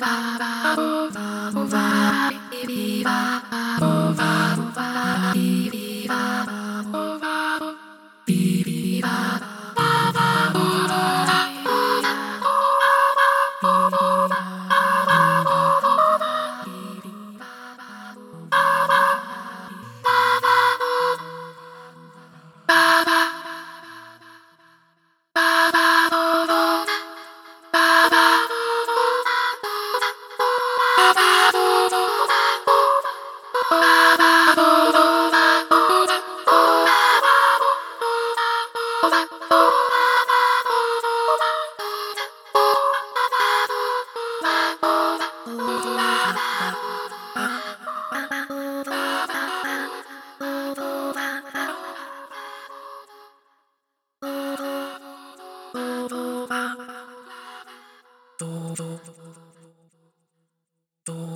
viva, viva, viva, viva, viva. Do do do do.